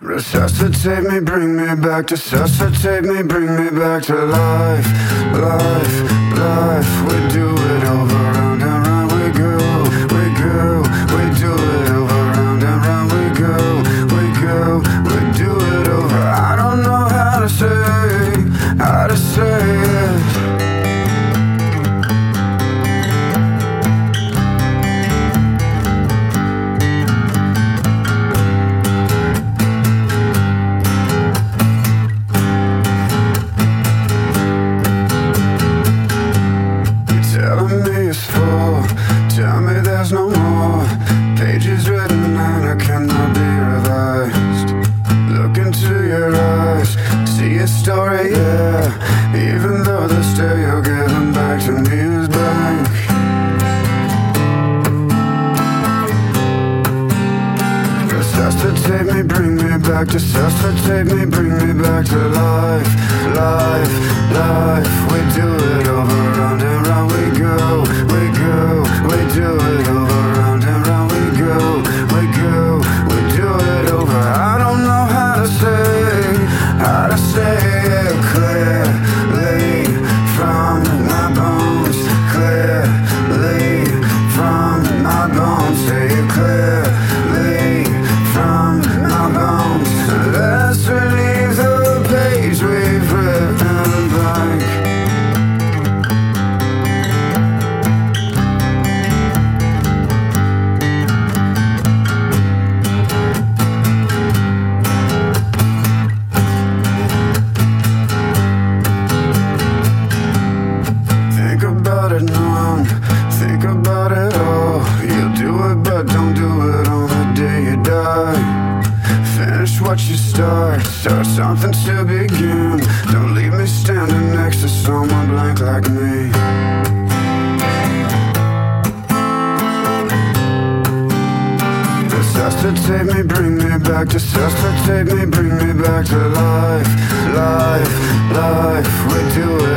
Resuscitate me, bring me back, resuscitate me, bring me back to life, life, story. Even though the stare you're giving back to me is blank. Resuscitate me, bring me back, resuscitate me, bring me back to life, life, life. We do it over, but don't do it on the day you die. Finish what you start, start something to begin. Don't leave me standing next to someone blank like me. Resuscitate me, bring me back, resuscitate me, bring me back to life, life, life. We do it